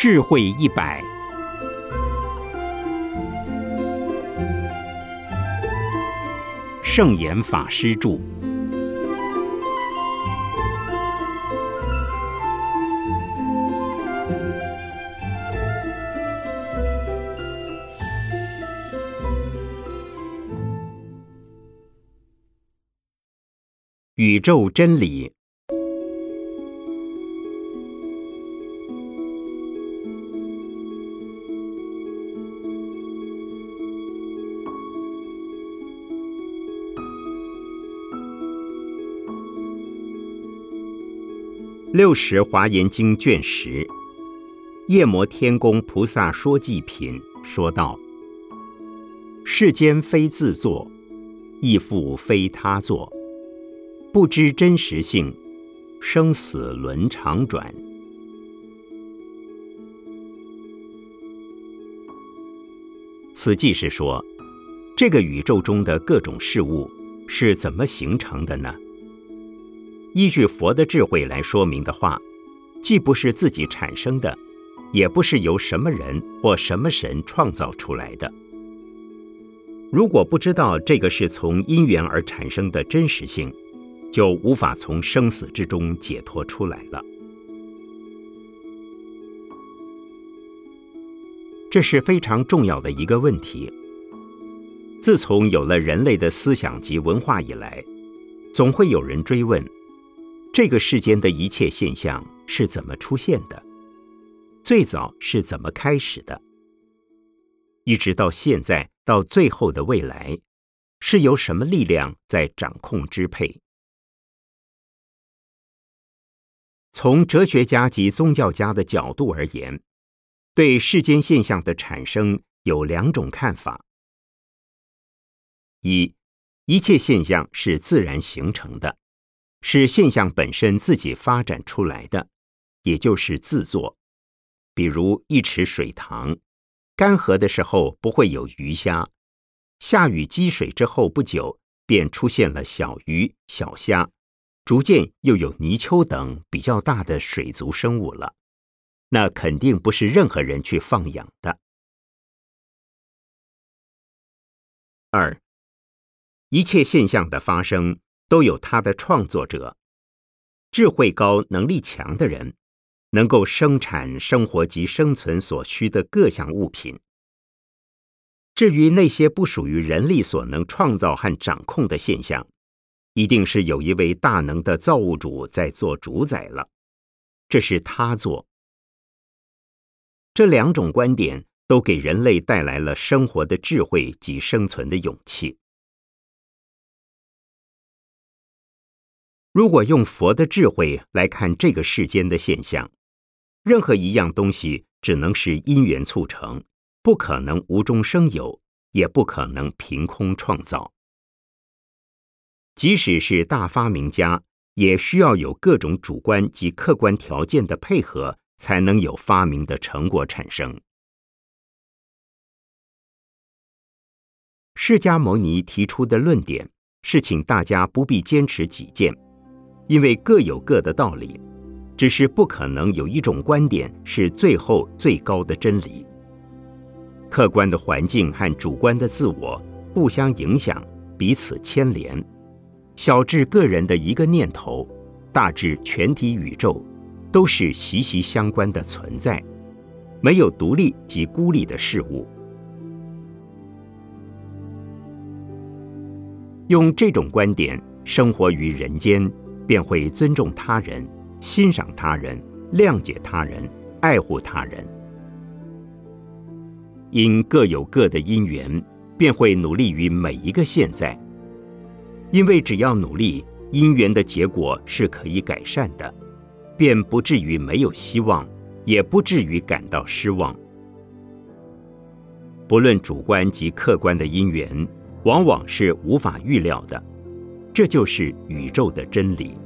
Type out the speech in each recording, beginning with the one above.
智慧一百，圣严法师著。宇宙真理。六十华严经卷十，夜摩天宫菩萨说记品说道：世间非自作，亦复非他作，不知真实性，生死轮常转。此即是说，这个宇宙中的各种事物是怎么形成的呢？依据佛的智慧来说明的话，既不是自己产生的，也不是由什么人或什么神创造出来的。如果不知道这个是从因缘而产生的真实性，就无法从生死之中解脱出来了。这是非常重要的一个问题。自从有了人类的思想及文化以来，总会有人追问。这个世间的一切现象是怎么出现的？最早是怎么开始的？一直到现在，到最后的未来，是由什么力量在掌控支配？从哲学家及宗教家的角度而言，对世间现象的产生有两种看法：一，一切现象是自然形成的。是现象本身自己发展出来的，也就是自作。比如一池水塘，干涸的时候不会有鱼虾，下雨积水之后不久，便出现了小鱼、小虾，逐渐又有泥鳅等比较大的水族生物了。那肯定不是任何人去放养的。二，一切现象的发生。都有他的创作者，智慧高、能力强的人，能够生产生活及生存所需的各项物品。至于那些不属于人力所能创造和掌控的现象，一定是有一位大能的造物主在做主宰了，这是他做。这两种观点都给人类带来了生活的智慧及生存的勇气。如果用佛的智慧来看这个世间的现象，任何一样东西只能是因缘促成，不可能无中生有，也不可能凭空创造。即使是大发明家，也需要有各种主观及客观条件的配合，才能有发明的成果产生。释迦牟尼提出的论点是，请大家不必坚持己见。因为各有各的道理，只是不可能有一种观点是最后最高的真理。客观的环境和主观的自我互相影响，彼此牵连。小至个人的一个念头，大至全体宇宙，都是息息相关的存在，没有独立及孤立的事物。用这种观点生活于人间。便会尊重他人、欣赏他人、谅解他人、爱护他人。因各有各的因缘，便会努力于每一个现在。因为只要努力，因缘的结果是可以改善的，便不至于没有希望，也不至于感到失望。不论主观及客观的因缘，往往是无法预料的。这就是宇宙的真理。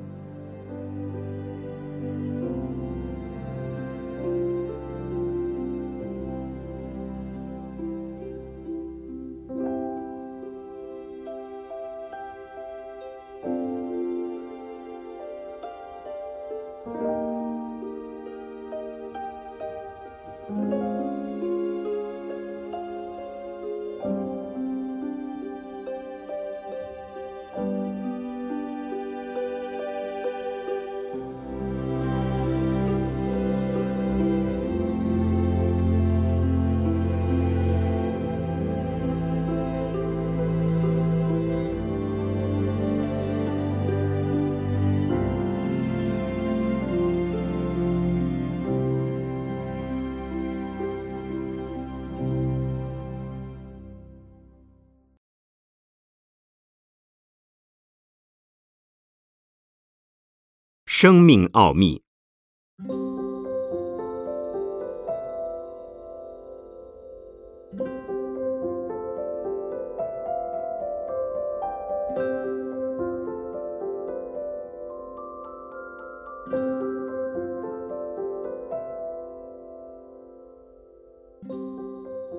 生命奥秘。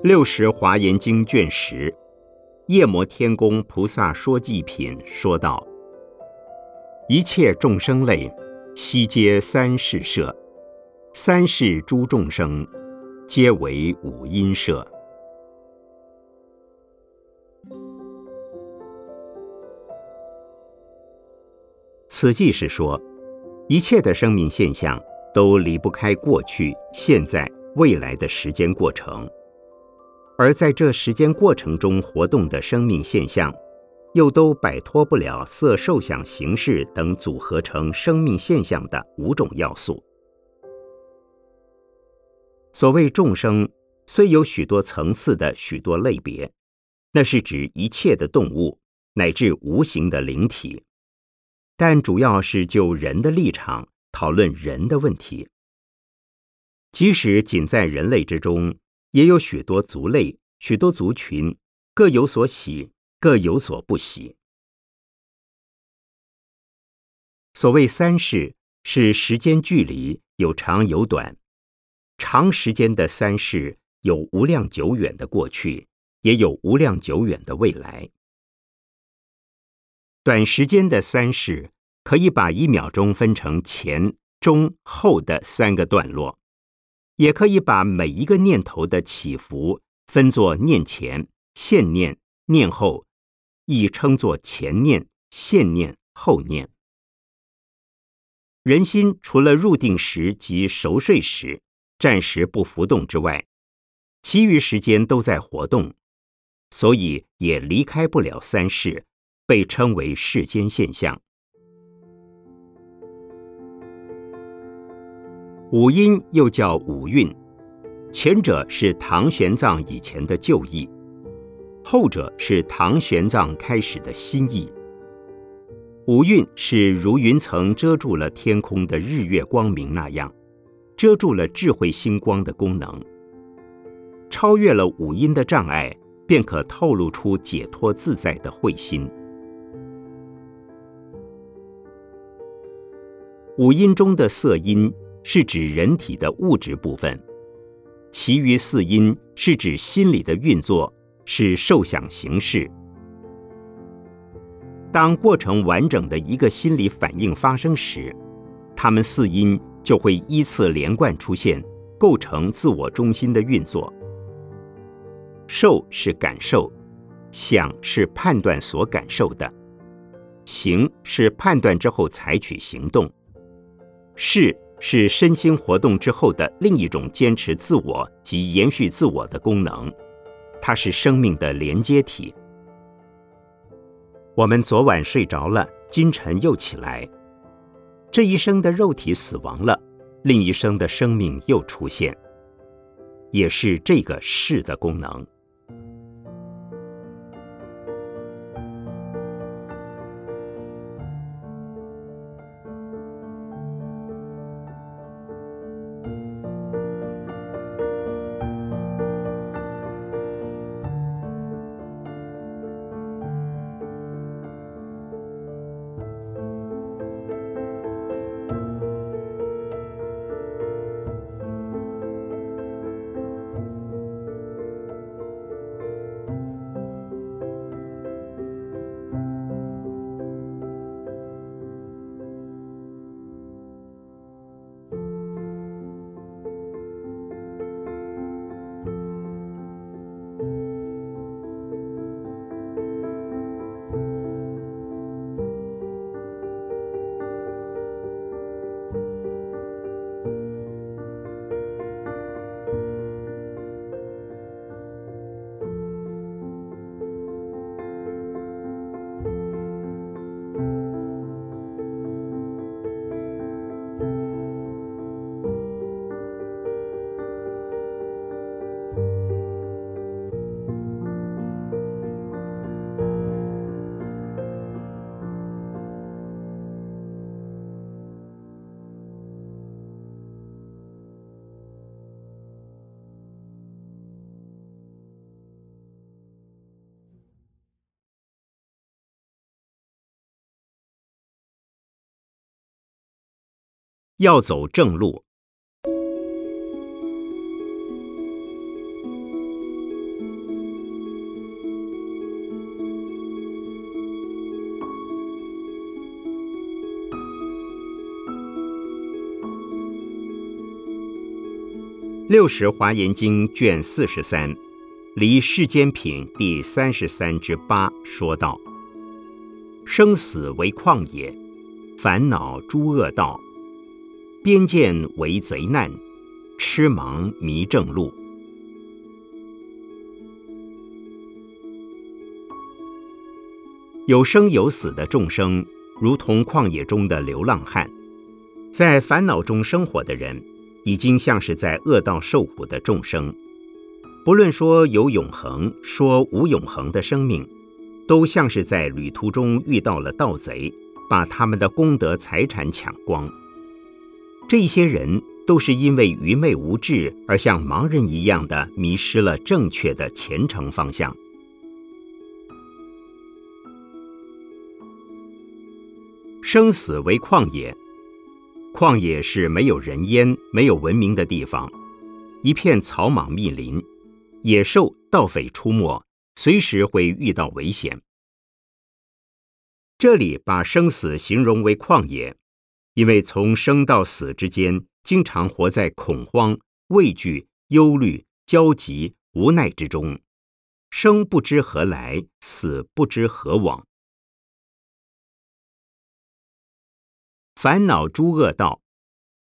六十华严经卷十，夜摩天宫菩萨说记品说道：一切众生类，悉皆三世设，三世诸众生，皆为五阴设。此即是说，一切的生命现象都离不开过去、现在、未来的时间过程。而在这时间过程中活动的生命现象，又都摆脱不了色、受、想、形式等组合成生命现象的五种要素。所谓众生，虽有许多层次的许多类别，那是指一切的动物乃至无形的灵体，但主要是就人的立场讨论人的问题。即使仅在人类之中。也有许多族类、许多族群，各有所喜，各有所不喜。所谓三世，是时间距离有长有短。长时间的三世有无量久远的过去，也有无量久远的未来。短时间的三世，可以把一秒钟分成前、中、后的三个段落。也可以把每一个念头的起伏分作念前、现念、念后，亦称作前念、现念、后念。人心除了入定时及熟睡时暂时不浮动之外，其余时间都在活动，所以也离开不了三世，被称为世间现象。五音又叫五蕴，前者是唐玄奘以前的旧义，后者是唐玄奘开始的心意。五蕴是如云层遮住了天空的日月光明那样，遮住了智慧星光的功能。超越了五阴的障碍，便可透露出解脱自在的慧心。五阴中的色阴。是指人体的物质部分，其余四音是指心理的运作，是受想行识。当过程完整的一个心理反应发生时，它们四因就会依次连贯出现，构成自我中心的运作。受是感受，想是判断所感受的，行是判断之后采取行动，是。是身心活动之后的另一种坚持自我及延续自我的功能，它是生命的连接体。我们昨晚睡着了，今晨又起来，这一生的肉体死亡了，另一生的生命又出现，也是这个是的功能。要走正路。六十华严经卷四十三，离世间品第三十三之八说道：生死为旷野，烦恼诸恶道，边见为贼难，痴盲迷正路。有生有死的众生，如同旷野中的流浪汉，在烦恼中生活的人。已经像是在恶道受苦的众生，不论说有永恒，说无永恒的生命，都像是在旅途中遇到了盗贼，把他们的功德财产抢光。这些人都是因为愚昧无知，而像盲人一样的迷失了正确的前程方向。生死为旷野。旷野是没有人烟、没有文明的地方，一片草莽密林，野兽、盗匪出没，随时会遇到危险。这里把生死形容为旷野，因为从生到死之间，经常活在恐慌、畏惧、忧虑、焦急、无奈之中，生不知何来，死不知何往。烦恼诸恶道，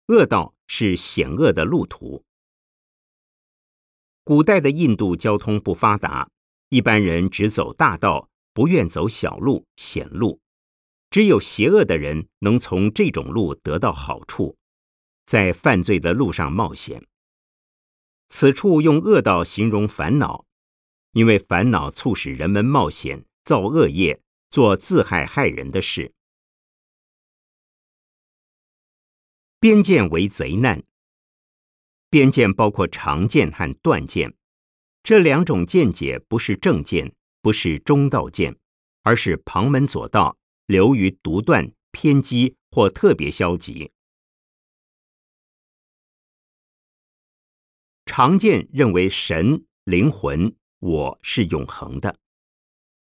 恶道是险恶的路途。古代的印度交通不发达，一般人只走大道，不愿走小路、险路。只有邪恶的人能从这种路得到好处，在犯罪的路上冒险。此处用恶道形容烦恼，因为烦恼促使人们冒险、造恶业、做自害害人的事。边剑为贼难。边剑包括长剑和断剑，这两种见解不是正剑，不是中道剑，而是旁门左道，流于独断、偏激或特别消极。常见认为神、灵魂、我是永恒的，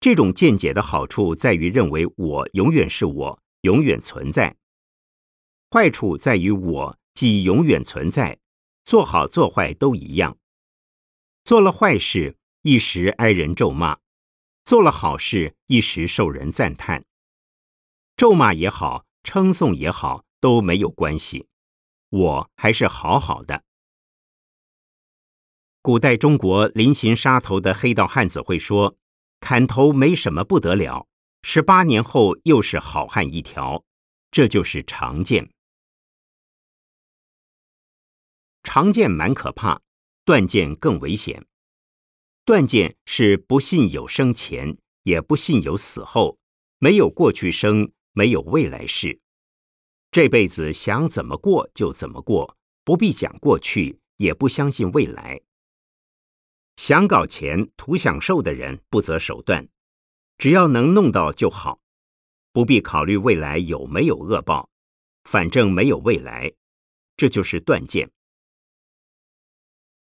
这种见解的好处在于认为我永远是我，永远存在。坏处在于，我既永远存在，做好做坏都一样。做了坏事，一时挨人咒骂；做了好事，一时受人赞叹。咒骂也好，称颂也好，都没有关系。我还是好好的。古代中国临行杀头的黑道汉子会说：“砍头没什么不得了，十八年后又是好汉一条。”这就是常见。长剑蛮可怕，断剑更危险。断剑是不信有生前，也不信有死后，没有过去生，没有未来世。这辈子想怎么过就怎么过，不必讲过去，也不相信未来。想搞钱、图享受的人不择手段，只要能弄到就好，不必考虑未来有没有恶报，反正没有未来，这就是断见。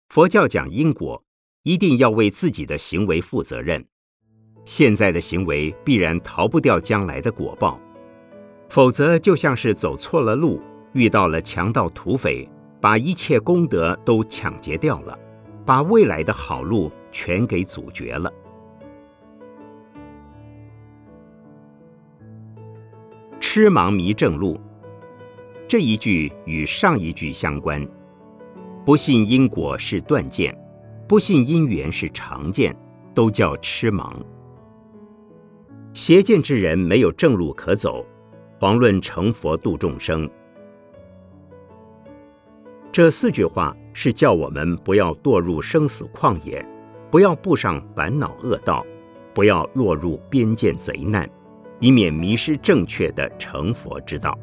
佛教讲因果，一定要为自己的行为负责任。现在的行为必然逃不掉将来的果报，否则就像是走错了路，遇到了强盗土匪，把一切功德都抢劫掉了，把未来的好路全给阻绝了。痴盲迷正路，这一句与上一句相关。不信因果是断见，不信因缘是常见，都叫痴盲。邪见之人没有正路可走，遑论成佛度众生。这四句话是叫我们不要堕入生死旷野，不要步上烦恼恶道，不要落入边界贼难，以免迷失正确的成佛之道。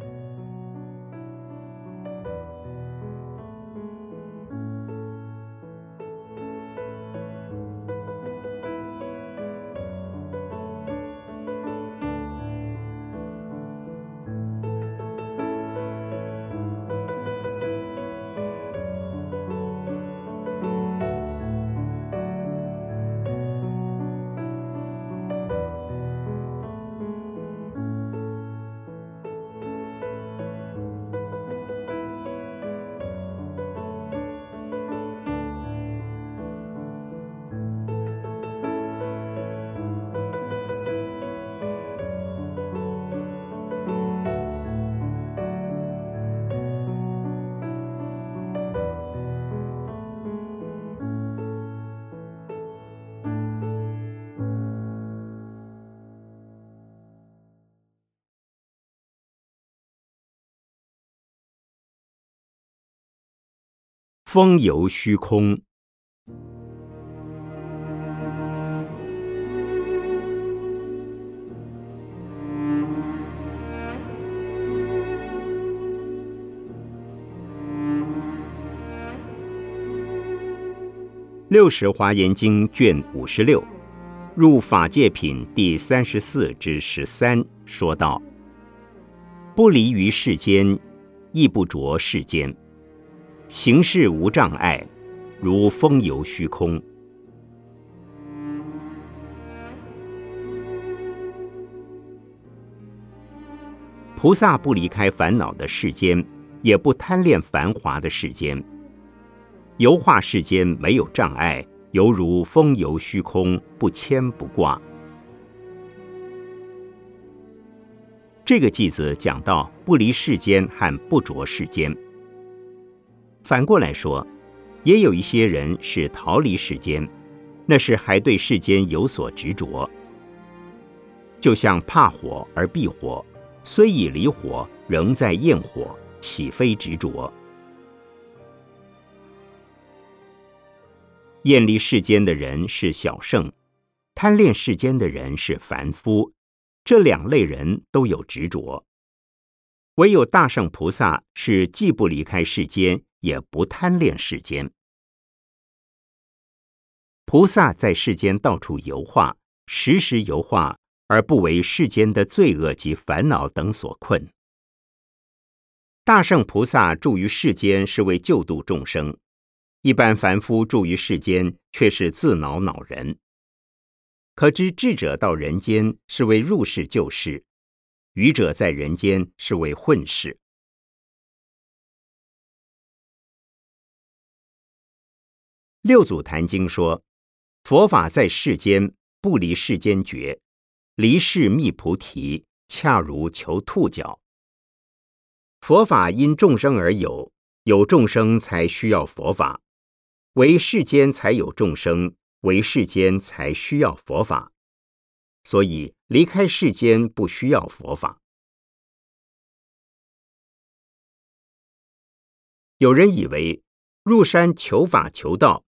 风游虚空。六十华严经卷五十六，入法界品第三十四至十三说道：不离于世间，亦不着世间，行事无障碍，如风游虚空。菩萨不离开烦恼的世间，也不贪恋繁华的世间。油画世间没有障碍，犹如风游虚空，不牵不挂。这个偈子讲到不离世间和不着世间。反过来说，也有一些人是逃离世间，那是还对世间有所执着。就像怕火而避火，虽已离火，仍在焰火，岂非执着？厌离世间的人是小圣，贪恋世间的人是凡夫。这两类人都有执着，唯有大圣菩萨是既不离开世间，也不贪恋世间。菩萨在世间到处游化，时时游化，而不为世间的罪恶及烦恼等所困。大圣菩萨住于世间，是为救度众生。一般凡夫住于世间，却是自恼恼人。可知智者到人间是为入世救世，愚者在人间是为混世。六祖坛经说，佛法在世间不离世间觉，离世觅菩提，恰如求兔角。佛法因众生而有，有众生才需要佛法。为世间才有众生，为世间才需要佛法，所以离开世间不需要佛法。有人以为入山求法求道，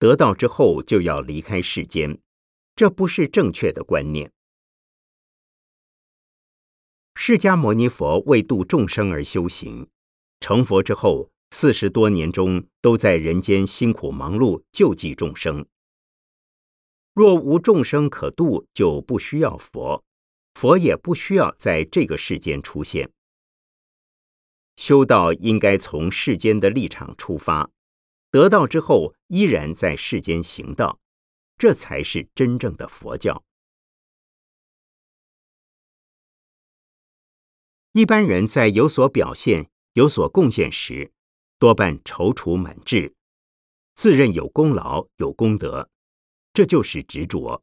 得道之后就要离开世间，这不是正确的观念。释迦牟尼佛为度众生而修行，成佛之后。四十多年中，都在人间辛苦忙碌，救济众生。若无众生可度，就不需要佛，佛也不需要在这个世间出现。修道应该从世间的立场出发，得道之后依然在世间行道，这才是真正的佛教。一般人在有所表现、有所贡献时，多半踌躇满志，自认有功劳有功德，这就是执着，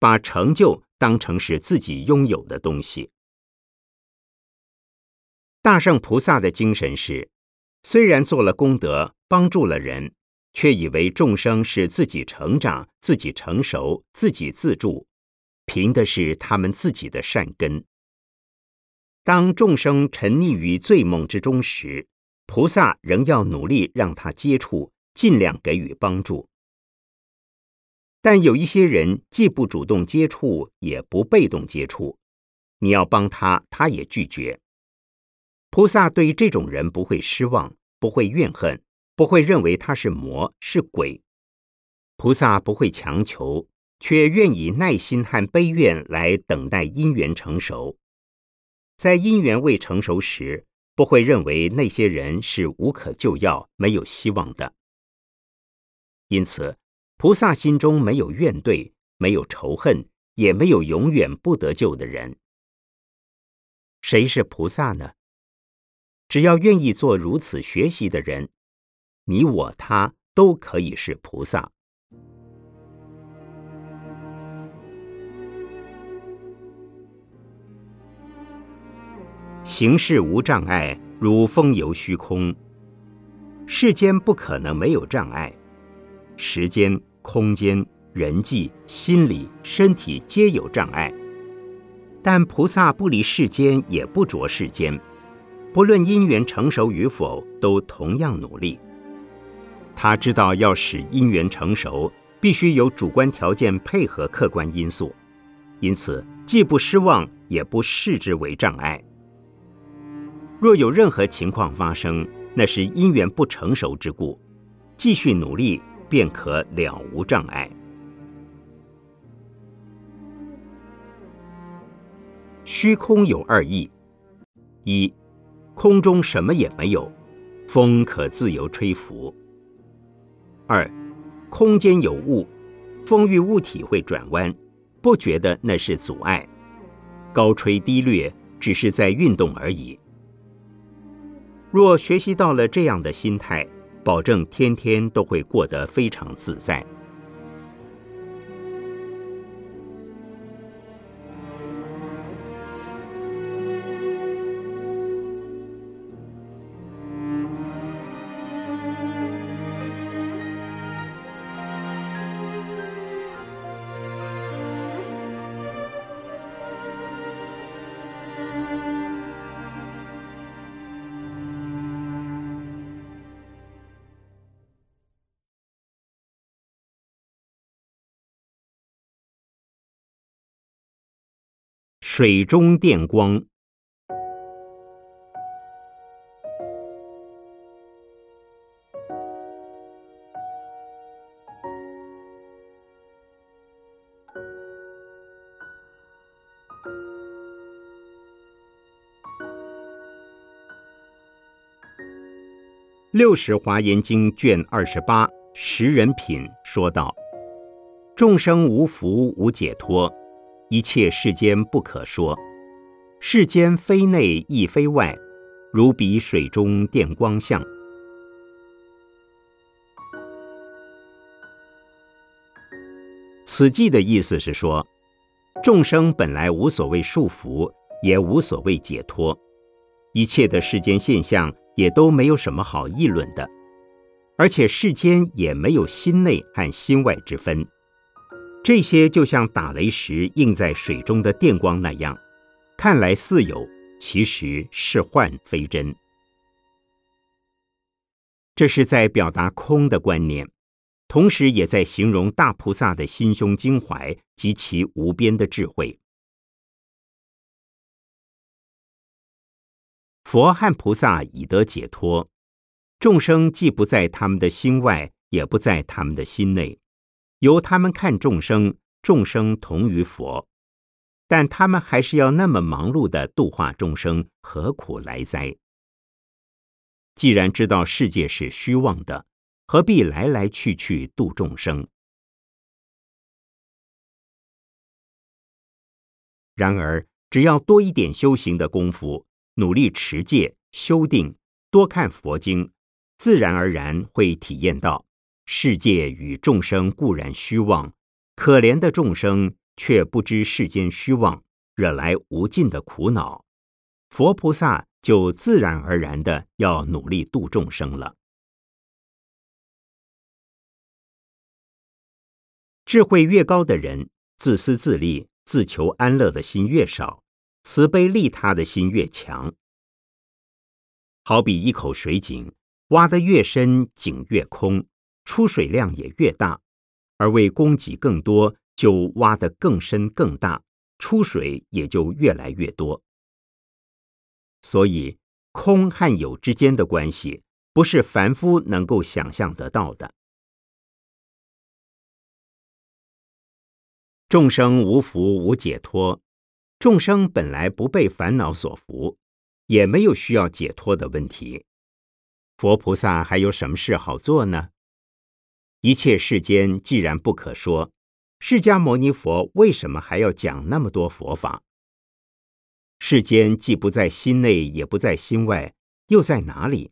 把成就当成是自己拥有的东西。大圣菩萨的精神是，虽然做了功德，帮助了人，却以为众生是自己成长、自己成熟、自己自助，凭的是他们自己的善根。当众生沉溺于醉梦之中时，菩萨仍要努力让他接触，尽量给予帮助。但有一些人既不主动接触，也不被动接触，你要帮他，他也拒绝。菩萨对这种人不会失望，不会怨恨，不会认为他是魔是鬼。菩萨不会强求，却愿以耐心和悲愿来等待因缘成熟。在因缘未成熟时。不会认为那些人是无可救药、没有希望的。因此，菩萨心中没有怨怼，没有仇恨，也没有永远不得救的人。谁是菩萨呢？只要愿意做如此学习的人，你我他都可以是菩萨。行事无障碍，如风游虚空。世间不可能没有障碍，时间、空间、人际、心理、身体皆有障碍。但菩萨不离世间，也不着世间，不论因缘成熟与否，都同样努力。他知道要使因缘成熟，必须有主观条件配合客观因素，因此既不失望，也不视之为障碍。若有任何情况发生，那是因缘不成熟之故，继续努力便可了无障碍。虚空有二义：一，空中什么也没有，风可自由吹拂；二，空间有物，风遇物体会转弯，不觉得那是阻碍，高吹低掠，只是在运动而已。若学习到了这样的心态，保证天天都会过得非常自在。水中电光。六十华严经卷二十八十人品说道：“众生无福无解脱。”一切世间不可说，世间非内亦非外，如彼水中电光相。此记的意思是说，众生本来无所谓束缚，也无所谓解脱，一切的世间现象也都没有什么好议论的，而且世间也没有心内和心外之分。这些就像打雷时映在水中的电光那样，看来似有，其实是幻非真。这是在表达空的观念，同时也在形容大菩萨的心胸襟怀及其无边的智慧。佛和菩萨已得解脱，众生既不在他们的心外，也不在他们的心内。由他们看众生，众生同于佛，但他们还是要那么忙碌的度化众生，何苦来哉？既然知道世界是虚妄的，何必来来去去度众生？然而，只要多一点修行的功夫，努力持戒、修定，多看佛经，自然而然会体验到。世界与众生固然虚妄，可怜的众生却不知世间虚妄，惹来无尽的苦恼。佛菩萨就自然而然的要努力度众生了。智慧越高的人，自私自利、自求安乐的心越少，慈悲利他的心越强。好比一口水井，挖得越深，井越空。出水量也越大，而为供给更多，就挖得更深更大，出水也就越来越多。所以，空和有之间的关系，不是凡夫能够想象得到的。众生无福无解脱，众生本来不被烦恼所缚，也没有需要解脱的问题。佛菩萨还有什么事好做呢？一切世间既然不可说，释迦牟尼佛为什么还要讲那么多佛法？世间既不在心内，也不在心外，又在哪里？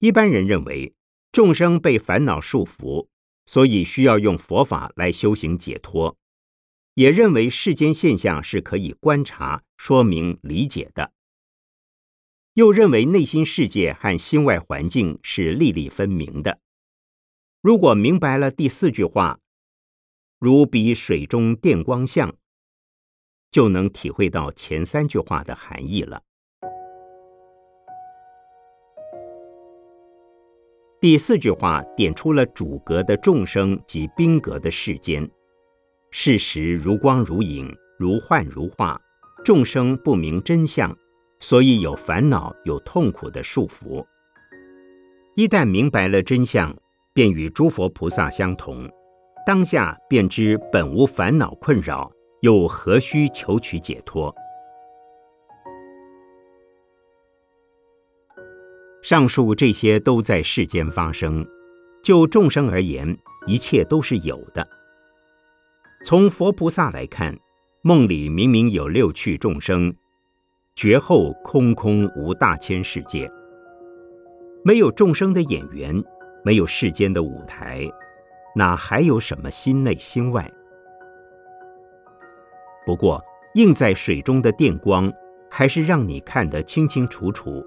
一般人认为众生被烦恼束缚，所以需要用佛法来修行解脱，也认为世间现象是可以观察、说明、理解的。又认为内心世界和心外环境是粒粒分明的。如果明白了第四句话，如比水中电光像，就能体会到前三句话的含义了。第四句话点出了主格的众生及宾格的世间，事实如光如影，如幻如化，众生不明真相，所以有烦恼、有痛苦的束缚。一旦明白了真相，便与诸佛菩萨相同，当下便知本无烦恼困扰，又何须求取解脱？上述这些都在世间发生，就众生而言，一切都是有的。从佛菩萨来看，梦里明明有六趣众生，绝后空空无大千世界，没有众生的演员，没有世间的舞台，哪还有什么心内心外？不过映在水中的电光，还是让你看得清清楚楚。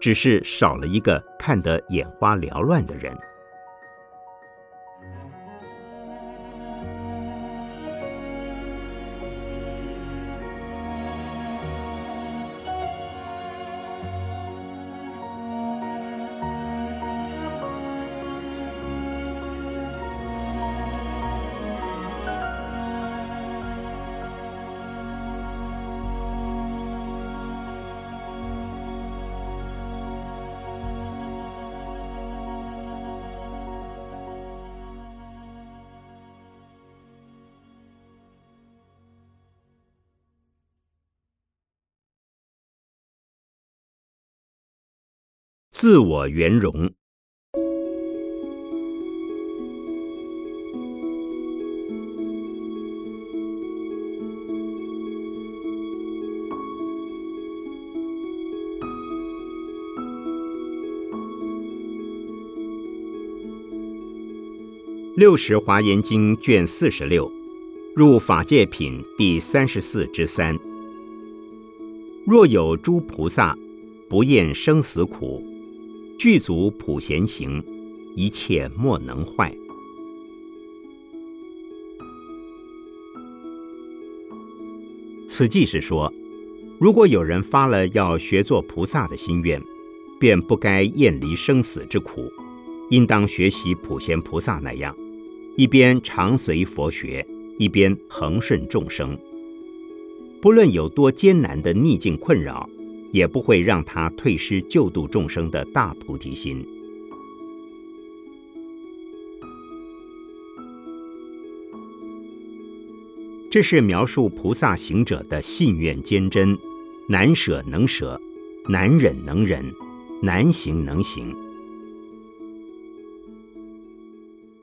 只是少了一个看得眼花缭乱的人。自我圆融。六十华严经卷四十六，入法界品第三十四之三。若有诸菩萨不厌生死苦。具足普贤行，一切莫能坏。此即是说，如果有人发了要学做菩萨的心愿，便不该厌离生死之苦，应当学习普贤菩萨那样，一边常随佛学，一边恒顺众生。不论有多艰难的逆境困扰。也不会让他退失救度众生的大菩提心。这是描述菩萨行者的信愿坚贞，难舍能舍，难忍能忍，难行能行。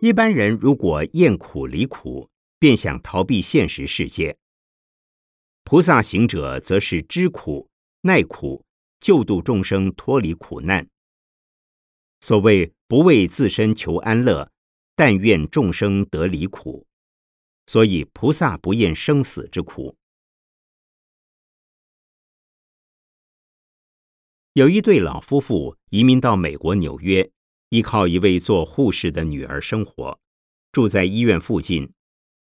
一般人如果厌苦离苦，便想逃避现实世界；菩萨行者则是知苦。耐苦，救度众生脱离苦难。所谓不为自身求安乐，但愿众生得离苦。所以菩萨不厌生死之苦。有一对老夫妇移民到美国纽约，依靠一位做护士的女儿生活，住在医院附近，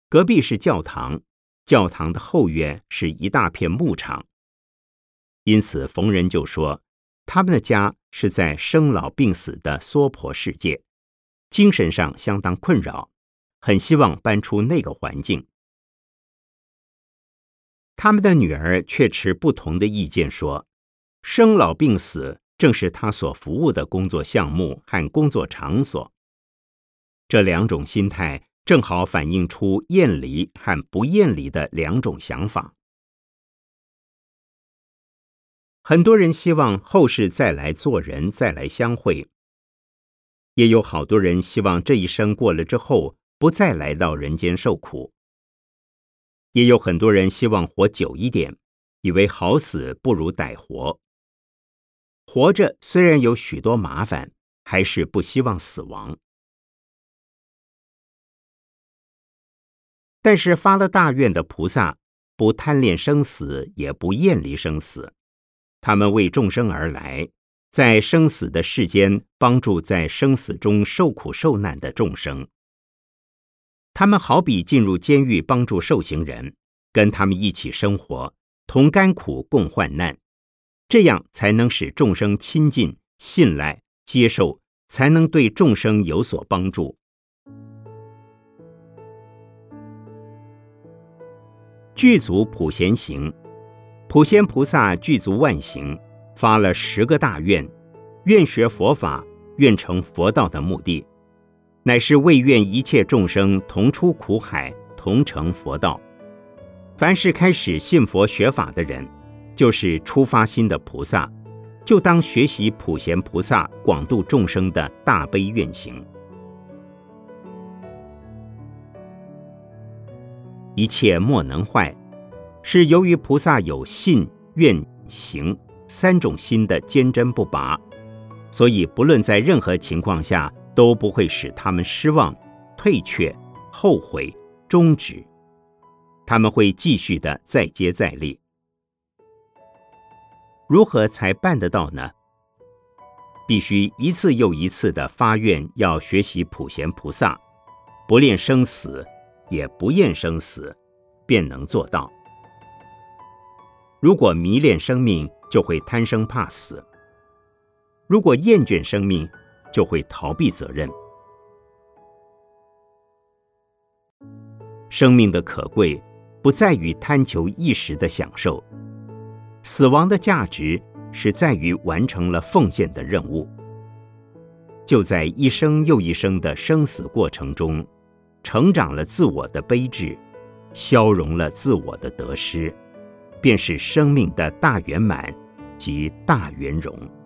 隔壁是教堂，教堂的后院是一大片牧场。因此，逢人就说，他们的家是在生老病死的娑婆世界，精神上相当困扰，很希望搬出那个环境。他们的女儿却持不同的意见，说，生老病死正是他所服务的工作项目和工作场所。这两种心态正好反映出厌离和不厌离的两种想法。很多人希望后世再来做人，再来相会；也有好多人希望这一生过了之后，不再来到人间受苦。也有很多人希望活久一点，以为好死不如歹活。活着虽然有许多麻烦，还是不希望死亡。但是发了大愿的菩萨，不贪恋生死，也不厌离生死。他们为众生而来，在生死的世间帮助在生死中受苦受难的众生。他们好比进入监狱帮助受刑人，跟他们一起生活，同甘苦共患难，这样才能使众生亲近、信赖、接受，才能对众生有所帮助。具足普贤行，普贤菩萨具足万行，发了十个大愿，愿学佛法，愿成佛道的目的，乃是为愿一切众生同出苦海，同成佛道。凡是开始信佛学法的人，就是出发心的菩萨，就当学习普贤菩萨广度众生的大悲愿行。一切莫能坏，是由于菩萨有信、愿、行三种心的坚贞不拔，所以不论在任何情况下，都不会使他们失望、退却、后悔、终止。他们会继续的再接再厉，如何才办得到呢？必须一次又一次的发愿，要学习普贤菩萨，不恋生死，也不厌生死，便能做到。如果迷恋生命，就会贪生怕死；如果厌倦生命，就会逃避责任。生命的可贵。不在于贪求一时的享受，死亡的价值是在于完成了奉献的任务。就在一生又一生的生死过程中，成长了自我的悲智，消融了自我的得失，便是生命的大圆满及大圆融。